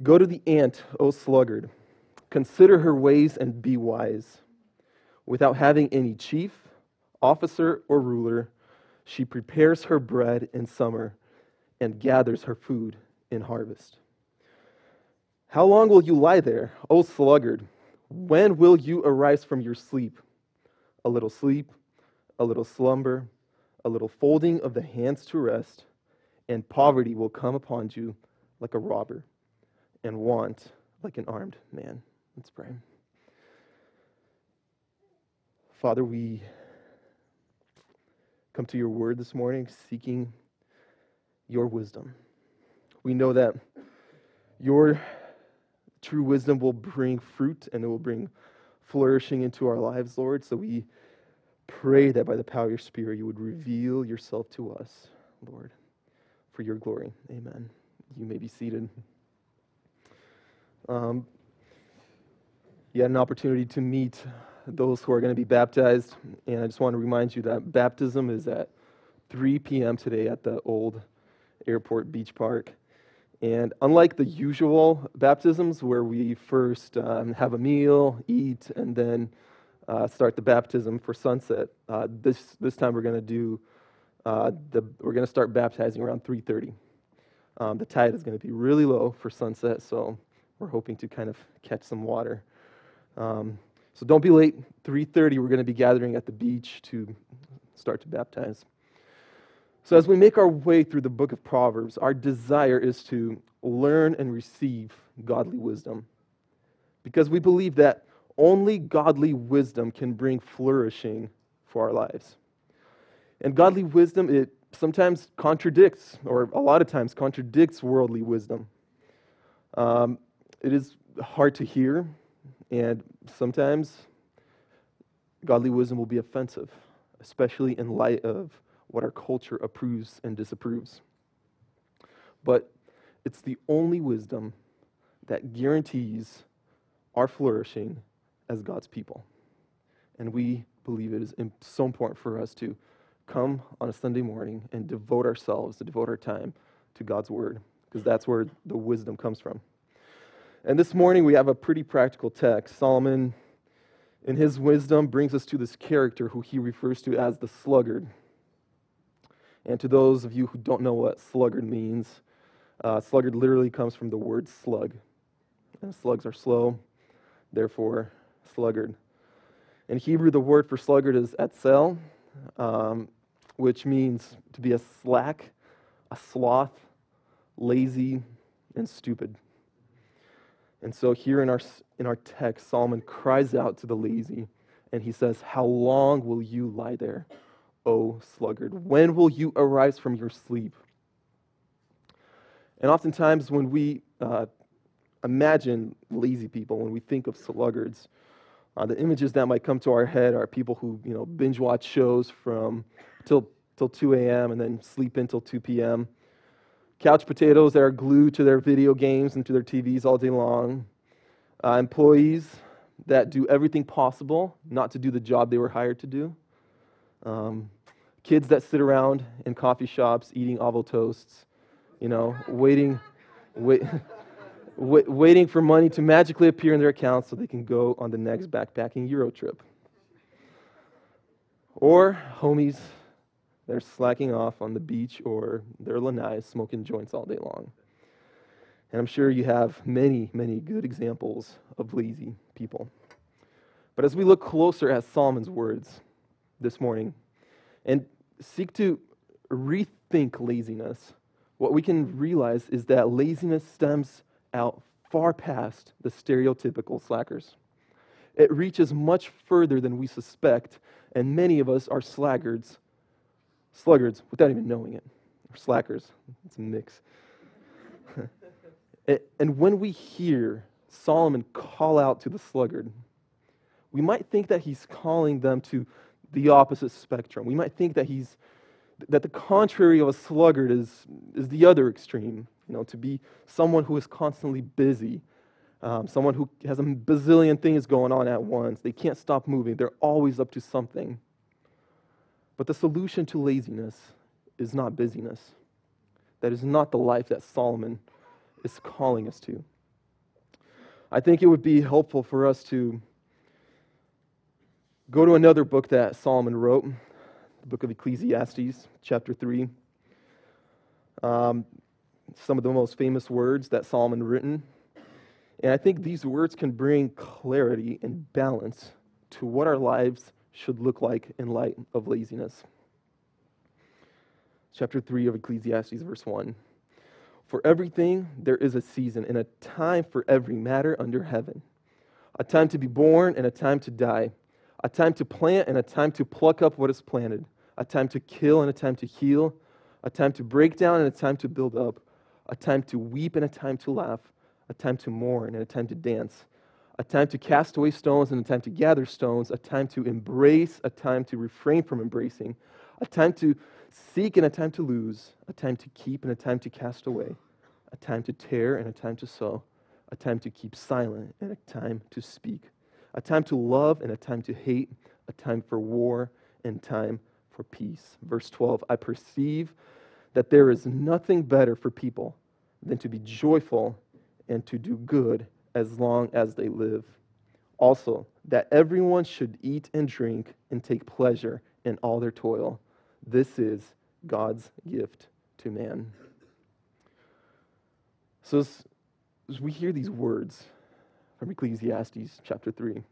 Go to the ant, O sluggard. Consider her ways and be wise. Without having any chief, officer, or ruler, she prepares her bread in summer and gathers her food in harvest. How long will you lie there, O sluggard? When will you arise from your sleep? A little sleep, a little slumber, a little folding of the hands to rest, and poverty will come upon you like a robber, and want like an armed man. Let's pray. Father, we come to your word this morning seeking your wisdom. We know that your true wisdom will bring fruit and it will bring flourishing into our lives, Lord. So we pray that by the power of your Spirit, you would reveal yourself to us, Lord, for your glory. Amen. You may be seated. Um, you had an opportunity to meet those who are going to be baptized, and I just want to remind you that baptism is at 3 p.m. today at the old airport beach park. And unlike the usual baptisms where we first um, have a meal, eat, and then uh, start the baptism for sunset, uh, this, this time we're going to do uh, the, we're going to start baptizing around 3.30 um, the tide is going to be really low for sunset so we're hoping to kind of catch some water um, so don't be late 3.30 we're going to be gathering at the beach to start to baptize so, as we make our way through the book of Proverbs, our desire is to learn and receive godly wisdom. Because we believe that only godly wisdom can bring flourishing for our lives. And godly wisdom, it sometimes contradicts, or a lot of times contradicts worldly wisdom. Um, it is hard to hear, and sometimes godly wisdom will be offensive, especially in light of what our culture approves and disapproves. But it's the only wisdom that guarantees our flourishing as God's people. And we believe it is so important for us to come on a Sunday morning and devote ourselves, to devote our time to God's Word, because that's where the wisdom comes from. And this morning we have a pretty practical text. Solomon, in his wisdom, brings us to this character who he refers to as the sluggard. And to those of you who don't know what sluggard means, uh, sluggard literally comes from the word slug. And slugs are slow, therefore, sluggard. In Hebrew, the word for sluggard is etzel, um, which means to be a slack, a sloth, lazy, and stupid. And so here in our, in our text, Solomon cries out to the lazy, and he says, How long will you lie there? O sluggard? When will you arise from your sleep? And oftentimes, when we uh, imagine lazy people, when we think of sluggards, uh, the images that might come to our head are people who you know binge watch shows from till till 2 a.m. and then sleep until 2 p.m. Couch potatoes that are glued to their video games and to their TVs all day long. Uh, employees that do everything possible not to do the job they were hired to do. Um, kids that sit around in coffee shops eating avocado toasts, you know, waiting, wait, wait, waiting for money to magically appear in their accounts so they can go on the next backpacking Euro trip. Or homies that are slacking off on the beach or their lanais smoking joints all day long. And I'm sure you have many, many good examples of lazy people. But as we look closer at Solomon's words, this morning and seek to rethink laziness, what we can realize is that laziness stems out far past the stereotypical slackers. It reaches much further than we suspect, and many of us are slaggards, sluggards without even knowing it, or slackers. It's a mix. and when we hear Solomon call out to the sluggard, we might think that he's calling them to the opposite spectrum. We might think that he's that the contrary of a sluggard is, is the other extreme, you know, to be someone who is constantly busy, um, someone who has a bazillion things going on at once. They can't stop moving, they're always up to something. But the solution to laziness is not busyness. That is not the life that Solomon is calling us to. I think it would be helpful for us to go to another book that Solomon wrote, the book of Ecclesiastes, chapter 3. Um, some of the most famous words that Solomon written. And I think these words can bring clarity and balance to what our lives should look like in light of laziness. Chapter 3 of Ecclesiastes, verse 1. For everything there is a season and a time for every matter under heaven a time to be born and a time to die, a time to plant and a time to pluck up what is planted, a time to kill and a time to heal, a time to break down and a time to build up, a time to weep and a time to laugh, a time to mourn and a time to dance, a time to cast away stones and a time to gather stones, a time to embrace, a time to refrain from embracing, a time to seek and a time to lose, a time to keep and a time to cast away, a time to tear and a time to sow, a time to keep silent and a time to speak, a time to love and a time to hate, a time for war and time for peace. Verse 12 I perceive that there is nothing better for people than to be joyful and to do good as long as they live. Also, that everyone should eat and drink and take pleasure in all their toil this is God's gift to man. So, as, as we hear these words from Ecclesiastes chapter 3,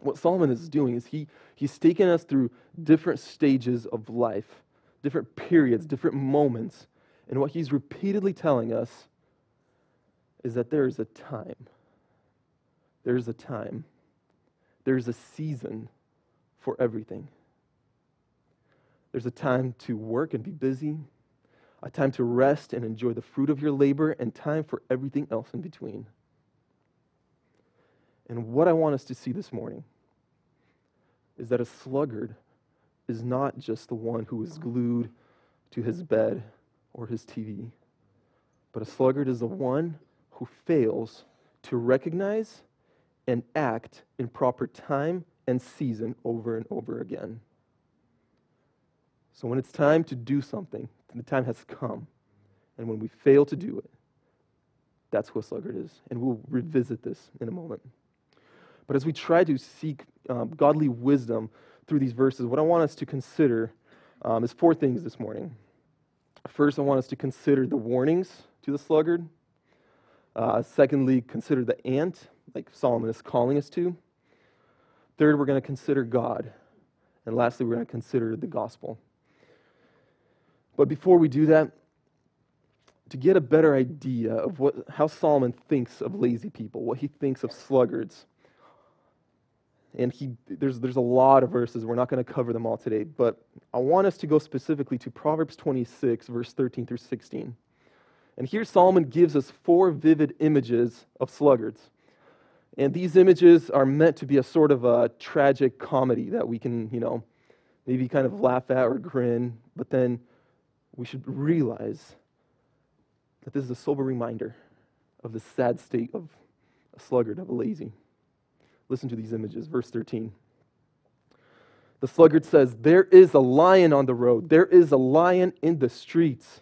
what Solomon is doing is he, he's taking us through different stages of life, different periods, different moments. And what he's repeatedly telling us is that there is a time. There's a time. There's a season for everything. There's a time to work and be busy, a time to rest and enjoy the fruit of your labor, and time for everything else in between. And what I want us to see this morning is that a sluggard is not just the one who is glued to his bed or his TV, but a sluggard is the one who fails to recognize and act in proper time and season over and over again. So when it's time to do something, the time has come. And when we fail to do it, that's who a sluggard is. And we'll revisit this in a moment. But as we try to seek um, godly wisdom through these verses, what I want us to consider um, is four things this morning. First, I want us to consider the warnings to the sluggard. Uh, secondly, consider the ant, like Solomon is calling us to. Third, we're going to consider God. And lastly, we're going to consider the gospel. But before we do that, to get a better idea of what, how Solomon thinks of lazy people, what he thinks of sluggards, and he, there's, there's a lot of verses. We're not going to cover them all today, but I want us to go specifically to Proverbs 26, verse 13 through 16. And here Solomon gives us four vivid images of sluggards. And these images are meant to be a sort of a tragic comedy that we can, you know, maybe kind of laugh at or grin, but then we should realize that this is a sober reminder of the sad state of a sluggard, of a lazy. Listen to these images. Verse 13. The sluggard says, There is a lion on the road, there is a lion in the streets.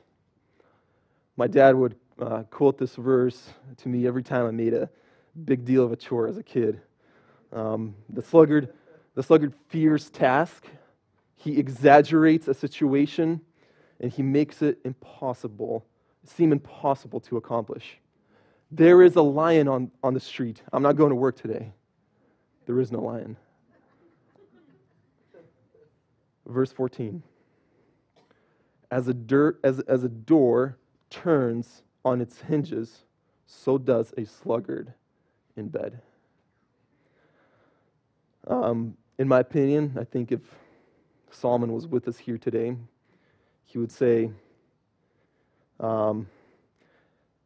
My dad would uh, quote this verse to me every time I made a big deal of a chore as a kid. Um, the sluggard, the sluggard fears task. He exaggerates a situation and he makes it impossible, seem impossible to accomplish. There is a lion on, on the street. I'm not going to work today. There is no lion. Verse 14. As a, dirt, as, as a door turns on its hinges, so does a sluggard in bed. Um, in my opinion, I think if Solomon was with us here today, he would say, um,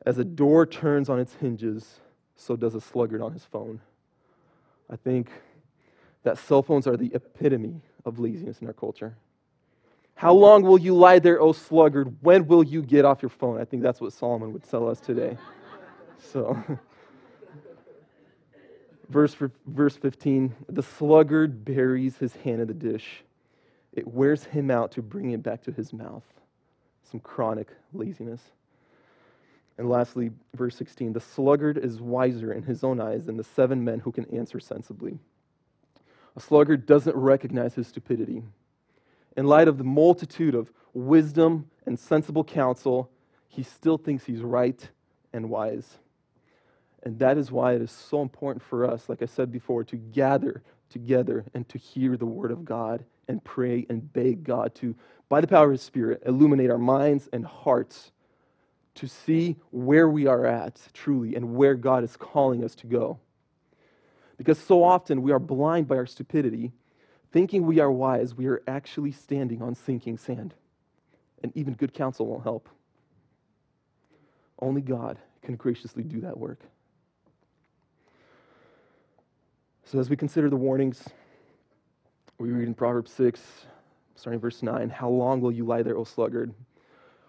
As a door turns on its hinges, so does a sluggard on his phone. I think that cell phones are the epitome of laziness in our culture. How long will you lie there, O sluggard? When will you get off your phone? I think that's what Solomon would tell us today. So, verse, verse 15 the sluggard buries his hand in the dish it wears him out to bring it back to his mouth. Some chronic laziness. And lastly, verse 16 the sluggard is wiser in his own eyes than the seven men who can answer sensibly. A sluggard doesn't recognize his stupidity. In light of the multitude of wisdom and sensible counsel, he still thinks he's right and wise. And that is why it is so important for us, like I said before, to gather together and to hear the word of God and pray and beg God to, by the power of His Spirit, illuminate our minds and hearts to see where we are at truly and where God is calling us to go. Because so often we are blind by our stupidity, thinking we are wise, we are actually standing on sinking sand. And even good counsel won't help. Only God can graciously do that work. So, as we consider the warnings, we read in Proverbs 6, starting verse 9 How long will you lie there, O sluggard?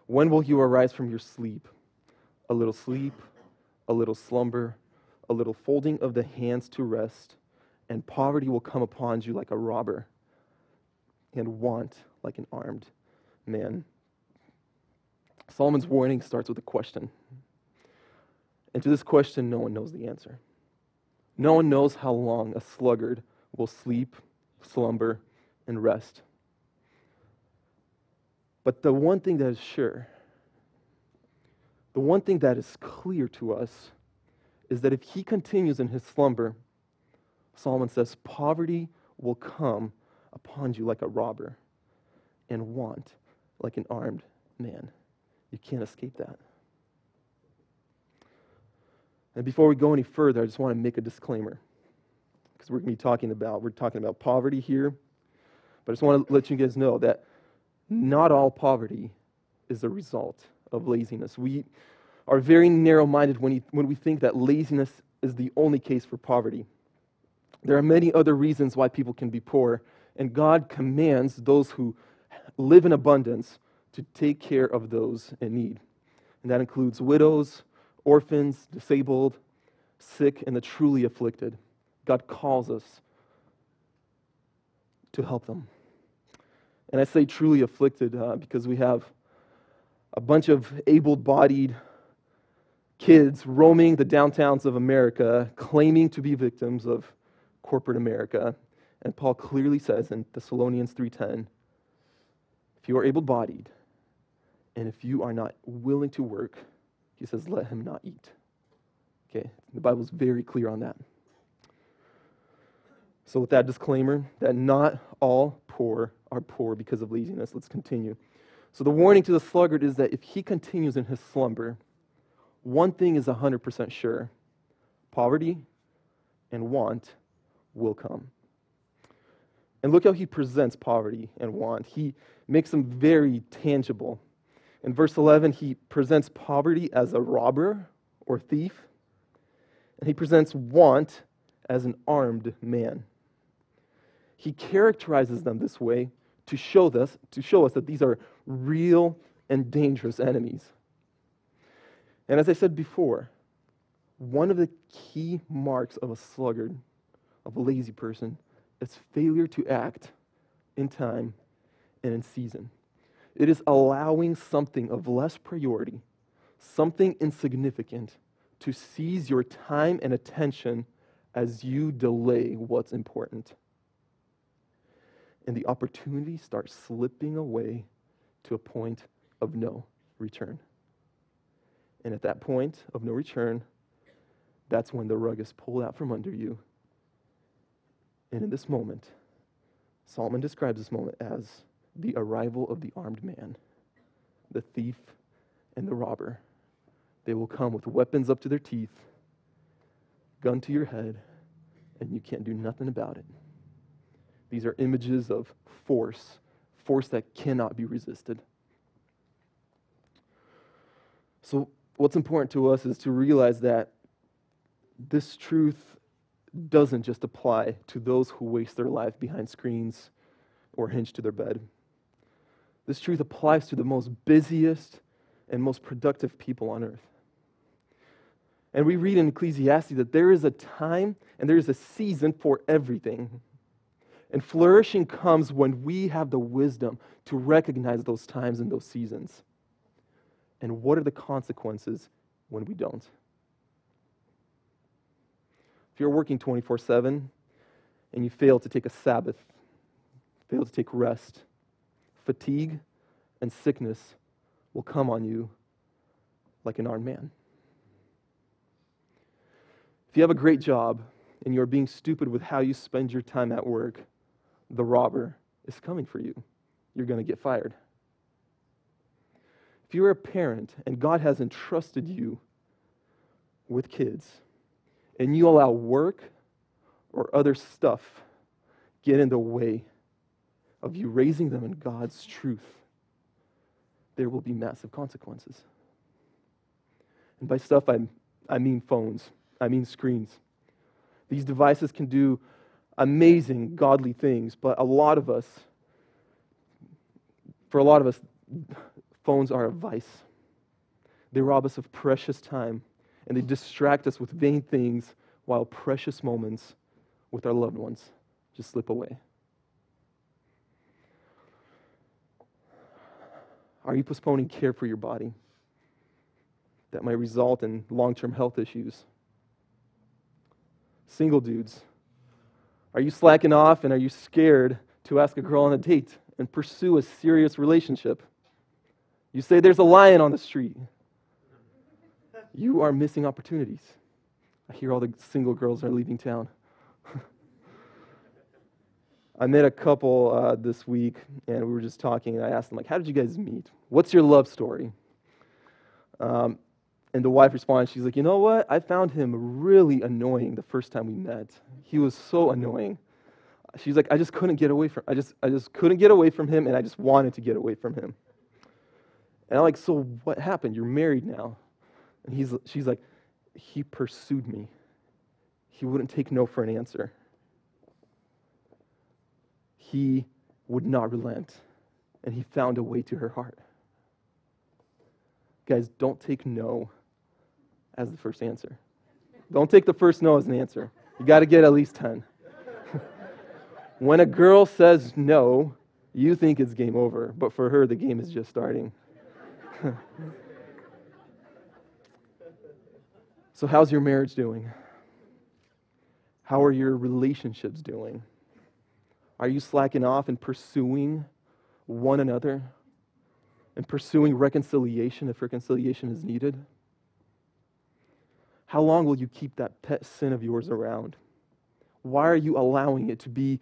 When will you arise from your sleep? A little sleep, a little slumber, a little folding of the hands to rest, and poverty will come upon you like a robber, and want like an armed man. Solomon's warning starts with a question. And to this question, no one knows the answer. No one knows how long a sluggard will sleep, slumber, and rest. But the one thing that is sure, the one thing that is clear to us, is that if he continues in his slumber, Solomon says, poverty will come upon you like a robber, and want like an armed man. You can't escape that. And before we go any further, I just want to make a disclaimer. Because we're going to be talking about, we're talking about poverty here. But I just want to let you guys know that not all poverty is a result of laziness. We are very narrow minded when, when we think that laziness is the only case for poverty. There are many other reasons why people can be poor, and God commands those who live in abundance to take care of those in need. And that includes widows, orphans, disabled, sick, and the truly afflicted. God calls us to help them. And I say truly afflicted uh, because we have a bunch of able bodied kids roaming the downtowns of America, claiming to be victims of corporate America. And Paul clearly says in Thessalonians 3:10, if you are able-bodied and if you are not willing to work, he says, let him not eat. Okay, the Bible's very clear on that. So, with that disclaimer, that not all poor are poor because of laziness, let's continue. So, the warning to the sluggard is that if he continues in his slumber, one thing is 100% sure poverty and want will come. And look how he presents poverty and want. He makes them very tangible. In verse 11, he presents poverty as a robber or thief, and he presents want as an armed man. He characterizes them this way to show us, to show us that these are real and dangerous enemies. And as I said before, one of the key marks of a sluggard, of a lazy person, is failure to act in time and in season. It is allowing something of less priority, something insignificant, to seize your time and attention as you delay what's important. And the opportunity starts slipping away to a point of no return. And at that point of no return, that's when the rug is pulled out from under you. And in this moment, Solomon describes this moment as the arrival of the armed man, the thief, and the robber. They will come with weapons up to their teeth, gun to your head, and you can't do nothing about it. These are images of force, force that cannot be resisted. So, what's important to us is to realize that this truth doesn't just apply to those who waste their life behind screens or hinged to their bed. This truth applies to the most busiest and most productive people on earth. And we read in Ecclesiastes that there is a time and there is a season for everything. And flourishing comes when we have the wisdom to recognize those times and those seasons. And what are the consequences when we don't. If you're working 24 7 and you fail to take a Sabbath, fail to take rest, fatigue and sickness will come on you like an armed man. If you have a great job and you're being stupid with how you spend your time at work, the robber is coming for you. You're going to get fired. If you're a parent and God has entrusted you with kids and you allow work or other stuff get in the way of you raising them in God's truth, there will be massive consequences. And by stuff, I, I mean phones, I mean screens. These devices can do amazing, godly things, but a lot of us, for a lot of us, phones are a vice. They rob us of precious time and they distract us with vain things while precious moments with our loved ones just slip away. Are you postponing care for your body that might result in long term health issues? Single dudes, are you slacking off and are you scared to ask a girl on a date and pursue a serious relationship? You say there's a lion on the street. You are missing opportunities. I hear all the single girls are leaving town. I met a couple uh, this week, and we were just talking, and I asked them, like, how did you guys meet? What's your love story? Um, and the wife responded, she's like, you know what? I found him really annoying the first time we met. He was so annoying. She's like, I just couldn't get away from I just I just couldn't get away from him, and I just wanted to get away from him. And I'm like, so what happened? You're married now. And he's, she's like, he pursued me. He wouldn't take no for an answer. He would not relent. And he found a way to her heart. Guys, don't take no as the first answer. Don't take the first no as an answer. You got to get at least 10. when a girl says no, you think it's game over, but for her, the game is just starting. So, how's your marriage doing? How are your relationships doing? Are you slacking off and pursuing one another and pursuing reconciliation if reconciliation is needed? How long will you keep that pet sin of yours around? Why are you allowing it to be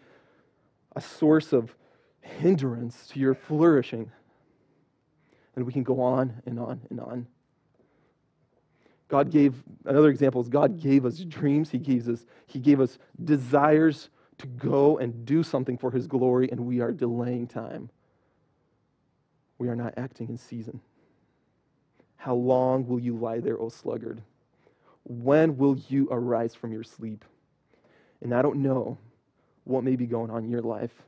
a source of hindrance to your flourishing? And we can go on and on and on. God gave, another example is God gave us dreams. He gave us, he gave us desires to go and do something for His glory, and we are delaying time. We are not acting in season. How long will you lie there, O sluggard? When will you arise from your sleep? And I don't know what may be going on in your life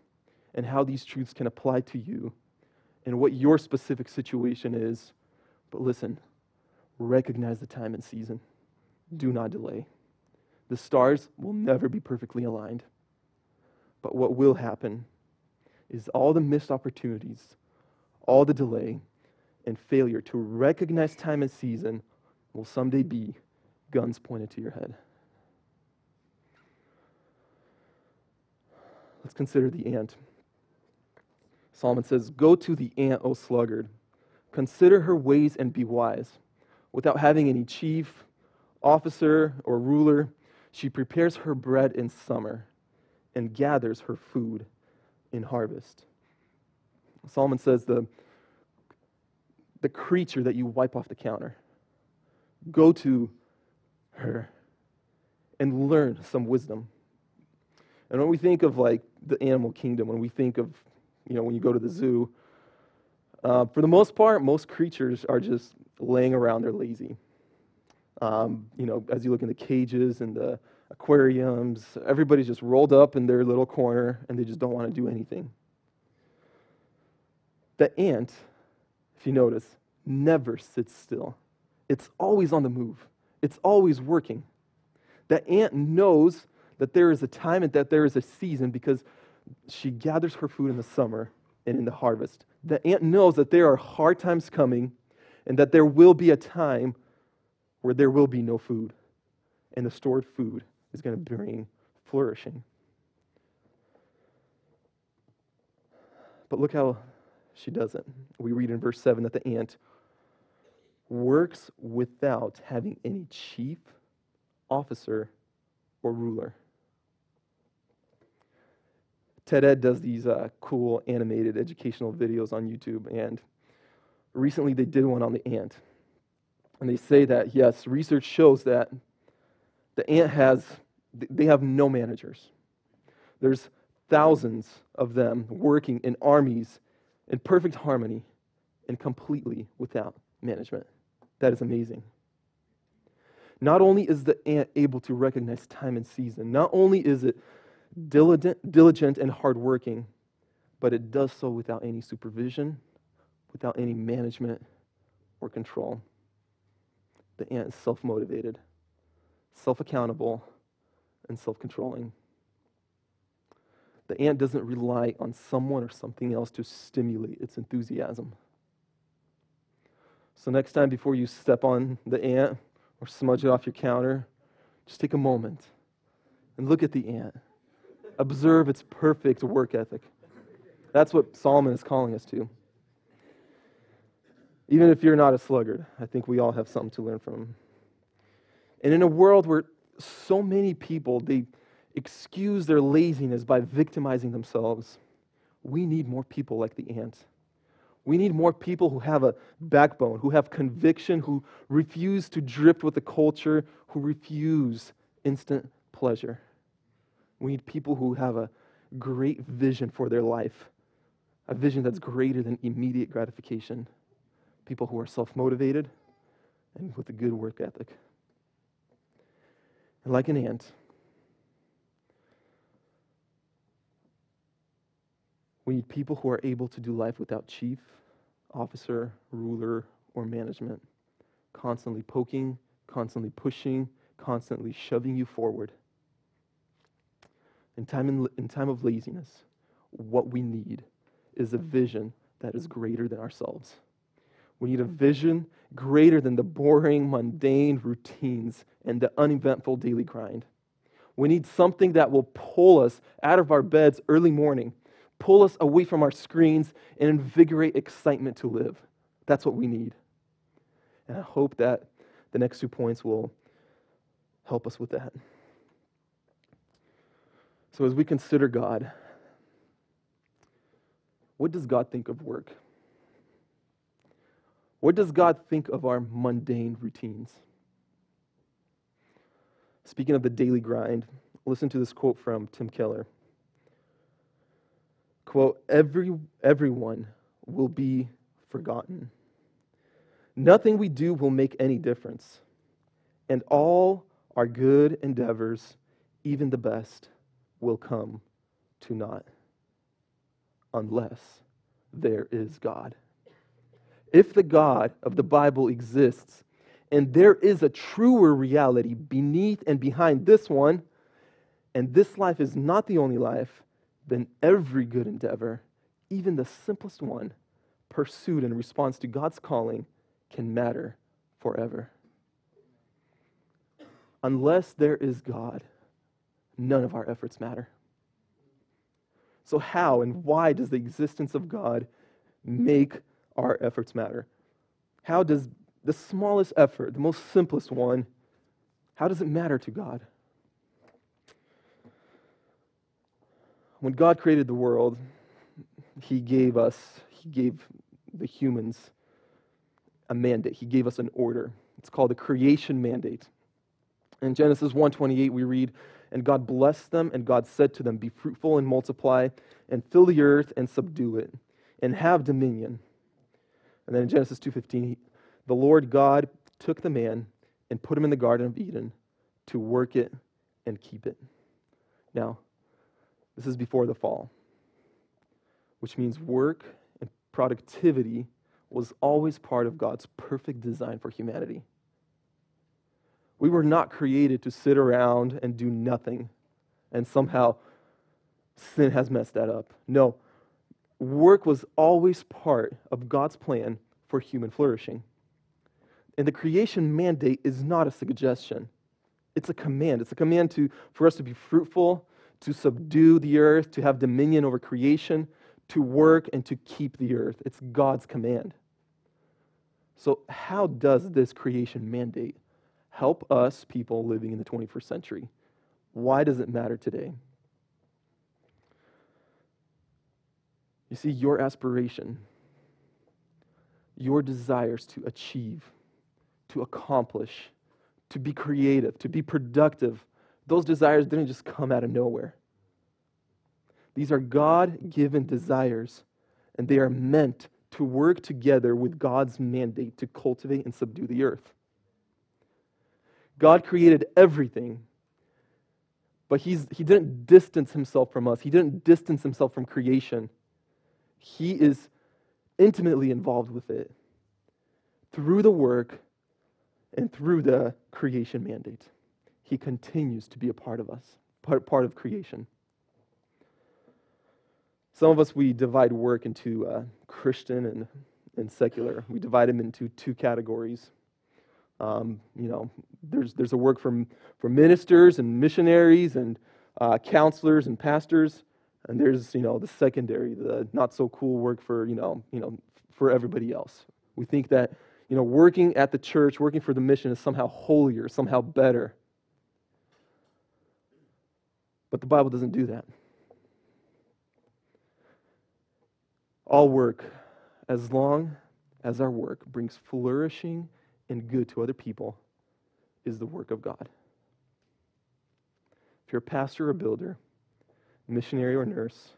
and how these truths can apply to you and what your specific situation is. But listen, recognize the time and season. Do mm-hmm. not delay. The stars will never be perfectly aligned. But what will happen is all the missed opportunities, all the delay, and failure to recognize time and season will someday be guns pointed to your head. Let's consider the ant. Solomon says, Go to the ant, O sluggard. Consider her ways and be wise. Without having any chief, officer, or ruler, she prepares her bread in summer and gathers her food in harvest. Solomon says the, the creature that you wipe off the counter, go to her and learn some wisdom. And when we think of like the animal kingdom, when we think of, you know, when you go to the zoo, uh, for the most part, most creatures are just laying around, they're lazy. Um, you know, as you look in the cages and the aquariums, everybody's just rolled up in their little corner and they just don't want to do anything. The ant, if you notice, never sits still. It's always on the move. It's always working. The ant knows that there is a time and that there is a season because she gathers her food in the summer and in the harvest. The ant knows that there are hard times coming and that there will be a time where there will be no food, and the stored food is going to bring flourishing. But look how she does it. We read in verse 7 that the ant works without having any chief, officer, or ruler. TED Ed does these uh, cool animated educational videos on YouTube, and recently they did one on the ant. And they say that, yes, research shows that the ant has, they have no managers. There's thousands of them working in armies in perfect harmony and completely without management. That is amazing. Not only is the ant able to recognize time and season, not only is it diligent, diligent and hardworking, but it does so without any supervision, without any management or control. The ant is self motivated, self accountable, and self controlling. The ant doesn't rely on someone or something else to stimulate its enthusiasm. So, next time before you step on the ant or smudge it off your counter, just take a moment and look at the ant. Observe its perfect work ethic. That's what Solomon is calling us to. Even if you're not a sluggard, I think we all have something to learn from. And in a world where so many people they excuse their laziness by victimizing themselves, we need more people like the ant. We need more people who have a backbone, who have conviction, who refuse to drift with the culture, who refuse instant pleasure. We need people who have a great vision for their life, a vision that's greater than immediate gratification. People who are self motivated and with a good work ethic. And like an ant, we need people who are able to do life without chief, officer, ruler, or management, constantly poking, constantly pushing, constantly shoving you forward. In time, in, in time of laziness, what we need is a vision that is greater than ourselves. We need a mm-hmm. vision greater than the boring, mundane routines and the uneventful daily grind. We need something that will pull us out of our beds early morning pull us away from our screens and invigorate excitement to live. That's what we need. And I hope that the next two points will help us with that. So, as we consider God, what does God think of work? What does God think of our mundane routines? Speaking of the daily grind, listen to this quote from Tim Keller quote, Every, everyone will be forgotten. Nothing we do will make any difference. And all our good endeavors, even the best, will come to naught unless there is God. If the God of the Bible exists, and there is a truer reality beneath and behind this one, and this life is not the only life, then every good endeavor, even the simplest one, pursued in response to God's calling, can matter forever. Unless there is God, none of our efforts matter. So, how and why does the existence of God make our efforts matter? How does the smallest effort, the most simplest one, how does it matter to God? when God created the world, He gave us, He gave the humans a mandate. He gave us an order. It's called the creation mandate. In Genesis 1:28 we read, "And God blessed them, and God said to them, Be fruitful and multiply, and fill the earth and subdue it, and have dominion." And then in Genesis 2:15, the Lord God took the man and put him in the garden of Eden to work it and keep it. Now, this is before the fall, which means work and productivity was always part of God's perfect design for humanity. We were not created to sit around and do nothing, and somehow sin has messed that up. No, work was always part of God's plan for human flourishing. And the creation mandate is not a suggestion. It's a command. It's a command to, for us to be fruitful, to subdue the earth, to have dominion over creation, to work, and to keep the earth. It's God's command. So, how does this creation mandate help us, people living in the 21st century? Why does it matter today? You see, your aspiration, your desires to achieve, to accomplish, to be creative, to be productive, those desires didn't just come out of nowhere. These are God given desires, and they are meant to work together with God's mandate to cultivate and subdue the earth. God created everything, but he's, he didn't distance himself from us, he didn't distance himself from creation. He is intimately involved with it through the work and through the creation mandate. He continues to be a part of us, part, of creation. Some of us, we divide work into uh, Christian and, and secular. We divide them into two categories. Um, you know, there's, there's a work from, for ministers and missionaries and uh, counselors and pastors. And there's, you know, the secondary, the not so cool work for, you know, you know, for everybody else. We think that, you know, working at the church, working for the mission is somehow holier, somehow better. But the Bible doesn't do that. All work, as long as our work brings flourishing and good to other people, is the work of God. If you're a pastor or a builder, missionary or nurse,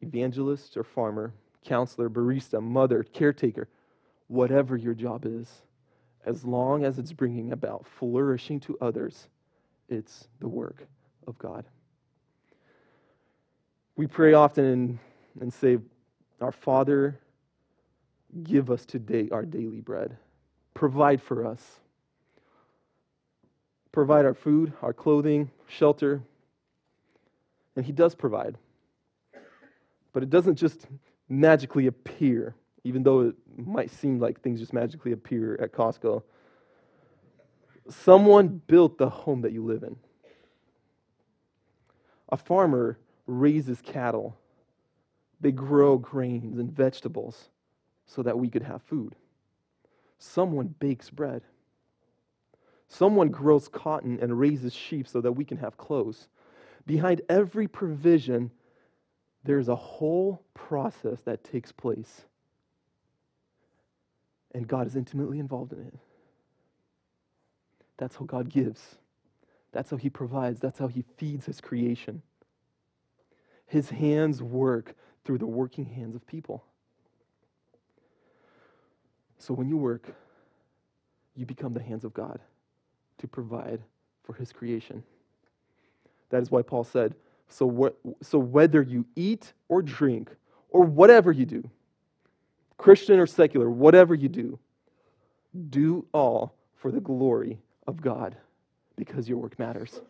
evangelist or farmer, counselor, barista, mother, caretaker, whatever your job is, as long as it's bringing about flourishing to others, it's the work of God. We pray often and, and say, Our Father, give us today our daily bread. Provide for us. Provide our food, our clothing, shelter, and He does provide. But it doesn't just magically appear, even though it might seem like things just magically appear at Costco. Someone built the home that you live in. A farmer raises cattle. They grow grains and vegetables so that we could have food. Someone bakes bread. Someone grows cotton and raises sheep so that we can have clothes. Behind every provision, there's a whole process that takes place. And God is intimately involved in it. That's how God gives. That's how He provides. That's how He feeds His creation. His hands work through the working hands of people. So when you work, you become the hands of God to provide for His creation. That is why Paul said, so, what, so whether you eat or drink or whatever you do, Christian or secular, whatever you do, do all for the glory of God because your work matters.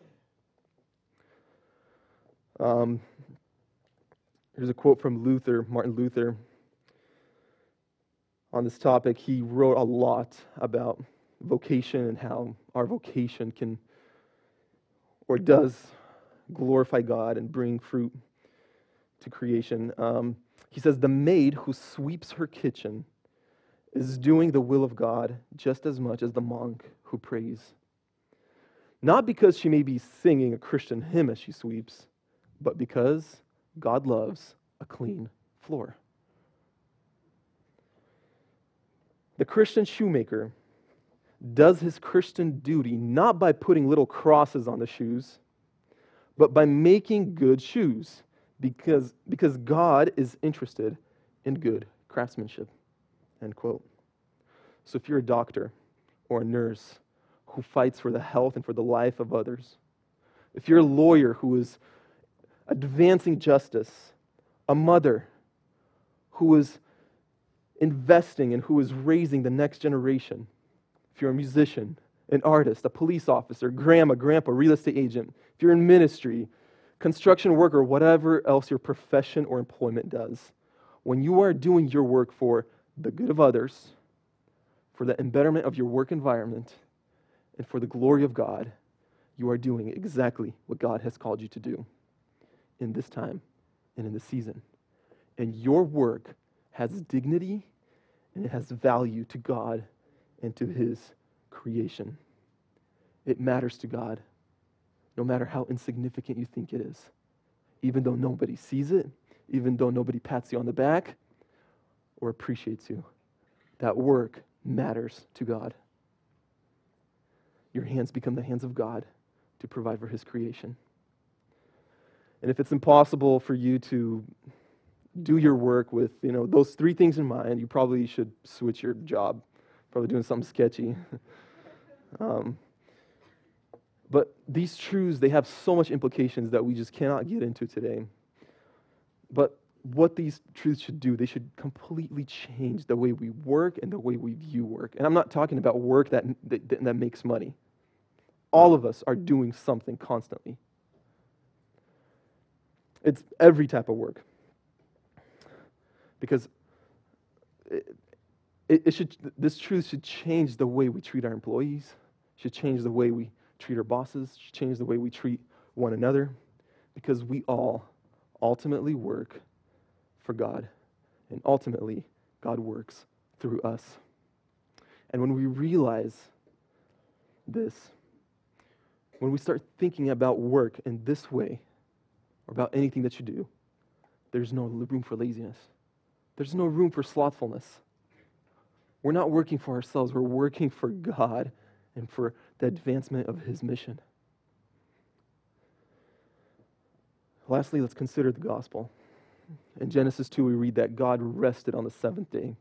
Um, here's a quote from Luther, Martin Luther. On this topic, he wrote a lot about vocation and how our vocation can or does glorify God and bring fruit to creation. Um, he says, The maid who sweeps her kitchen is doing the will of God just as much as the monk who prays. Not because she may be singing a Christian hymn as she sweeps, but because God loves a clean floor. The Christian shoemaker does his Christian duty not by putting little crosses on the shoes but by making good shoes because, because God is interested in good craftsmanship. End quote. So if you're a doctor or a nurse who fights for the health and for the life of others, if you're a lawyer who is advancing justice, a mother who is investing and who is raising the next generation, if you're a musician, an artist, a police officer, grandma, grandpa, real estate agent, if you're in ministry, construction worker, whatever else your profession or employment does, when you are doing your work for the good of others, for the embetterment of your work environment, and for the glory of God, you are doing exactly what God has called you to do in this time and in this season. And your work has dignity and it has value to God and to His creation. It matters to God, no matter how insignificant you think it is. Even though nobody sees it, even though nobody pats you on the back or appreciates you, that work matters to God. Your hands become the hands of God to provide for His creation. And if it's impossible for you to do your work with you know those three things in mind, you probably should switch your job. Probably doing something sketchy. um, but these truths they have so much implications that we just cannot get into today. But what these truths should do, they should completely change the way we work and the way we view work. And I'm not talking about work that, that, that makes money. All of us are doing something constantly. It's every type of work. Because it, should, this truth should change the way we treat our employees, should change the way we treat our bosses, should change the way we treat one another, because we all ultimately work for God. And ultimately, God works through us. And when we realize this, when we start thinking about work in this way, or about anything that you do, there's no room for laziness. There's no room for slothfulness. We're not working for ourselves, we're working for God and for the advancement of His mission. Lastly, let's consider the gospel. In Genesis 2, we read that God rested on the seventh day.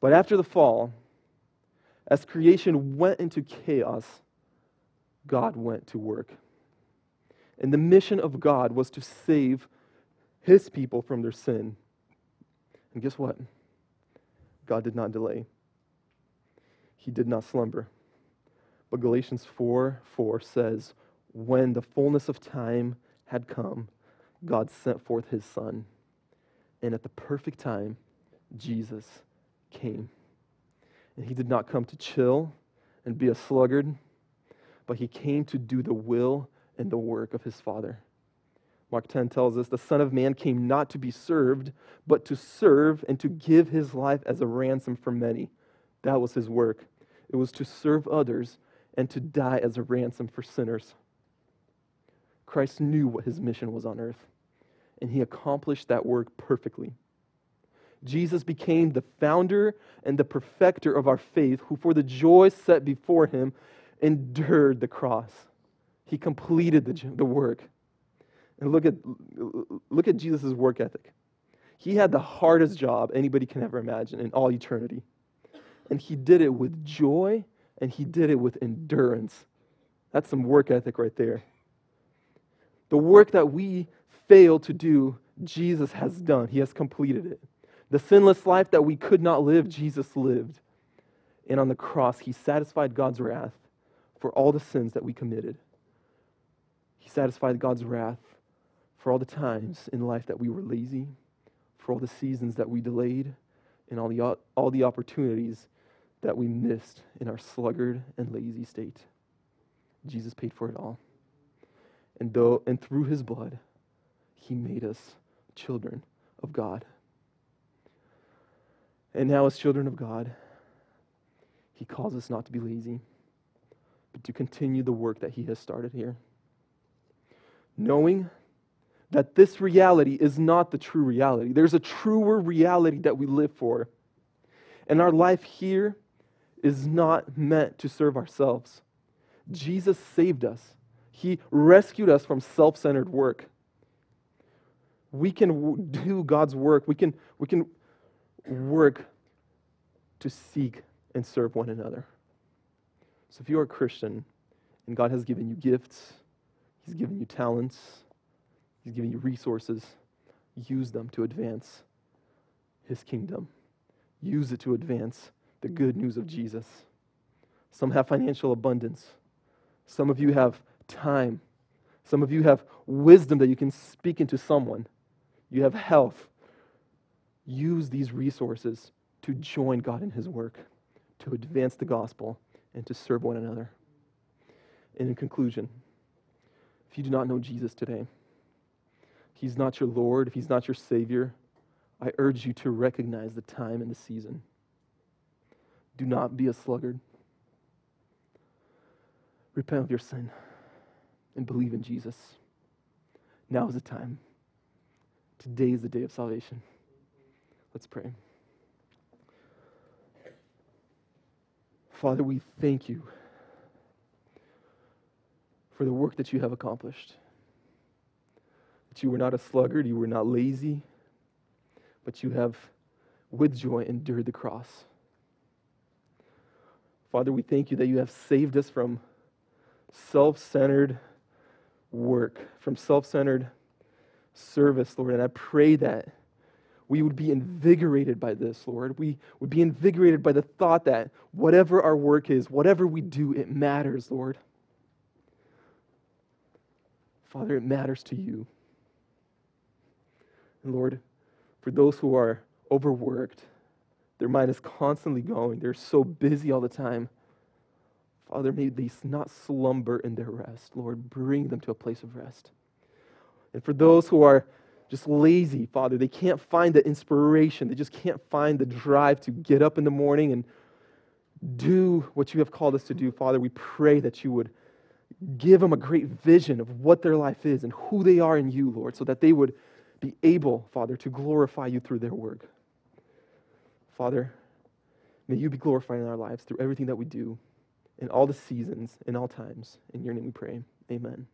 But after the fall, as creation went into chaos, God went to work. And the mission of God was to save his people from their sin. And guess what? God did not delay, he did not slumber. But Galatians 4 4 says, When the fullness of time had come, God sent forth his Son. And at the perfect time, Jesus came. And he did not come to chill and be a sluggard, but he came to do the will and the work of his Father. Mark 10 tells us the Son of Man came not to be served, but to serve and to give his life as a ransom for many. That was his work. It was to serve others and to die as a ransom for sinners. Christ knew what his mission was on earth, and he accomplished that work perfectly. Jesus became the founder and the perfecter of our faith, who, for the joy set before him, endured the cross. He completed the, the work. And look at, look at Jesus' work ethic. He had the hardest job anybody can ever imagine in all eternity. And he did it with joy and he did it with endurance. That's some work ethic right there. The work that we fail to do, Jesus has done. He has completed it. The sinless life that we could not live, Jesus lived. And on the cross, he satisfied God's wrath for all the sins that we committed. He satisfied God's wrath for all the times in life that we were lazy, for all the seasons that we delayed, and all the, all the opportunities that we missed in our sluggard and lazy state. Jesus paid for it all. And, though, and through his blood, he made us children of God. And now, as children of God, he calls us not to be lazy, but to continue the work that he has started here. Knowing that this reality is not the true reality. There's a truer reality that we live for. And our life here is not meant to serve ourselves. Jesus saved us, He rescued us from self centered work. We can do God's work, we can, we can work to seek and serve one another. So if you are a Christian and God has given you gifts, He's given you talents, He's giving you resources, use them to advance His kingdom. Use it to advance the good news of Jesus. Some have financial abundance. Some of you have time. Some of you have wisdom that you can speak into someone. You have health. Use these resources to join God in his work, to advance the gospel, and to serve one another. And in conclusion, if you do not know Jesus today, He's not your Lord, if He's not your Savior, I urge you to recognize the time and the season. Do not be a sluggard. Repent of your sin and believe in Jesus. Now is the time. Today is the day of salvation. Let's pray. Father, we thank you for the work that you have accomplished. That you were not a sluggard, you were not lazy, but you have, with joy, endured the cross. Father, we thank you that you have saved us from self centered work, from self centered service, Lord. And I pray that we would be invigorated by this, Lord. We would be invigorated by the thought that whatever our work is, whatever we do, it matters, Lord. Father, it matters to you. Lord, for those who are overworked, their mind is constantly going, they're so busy all the time. Father, may they not slumber in their rest. Lord, bring them to a place of rest. And for those who are just lazy, Father, they can't find the inspiration, they just can't find the drive to get up in the morning and do what you have called us to do, Father, we pray that you would give them a great vision of what their life is and who they are in you, Lord, so that they would be able, Father, to glorify you through their work. Father, may you be glorified in our lives through everything that we do, in all the seasons, in all times. In your name we pray. Amen.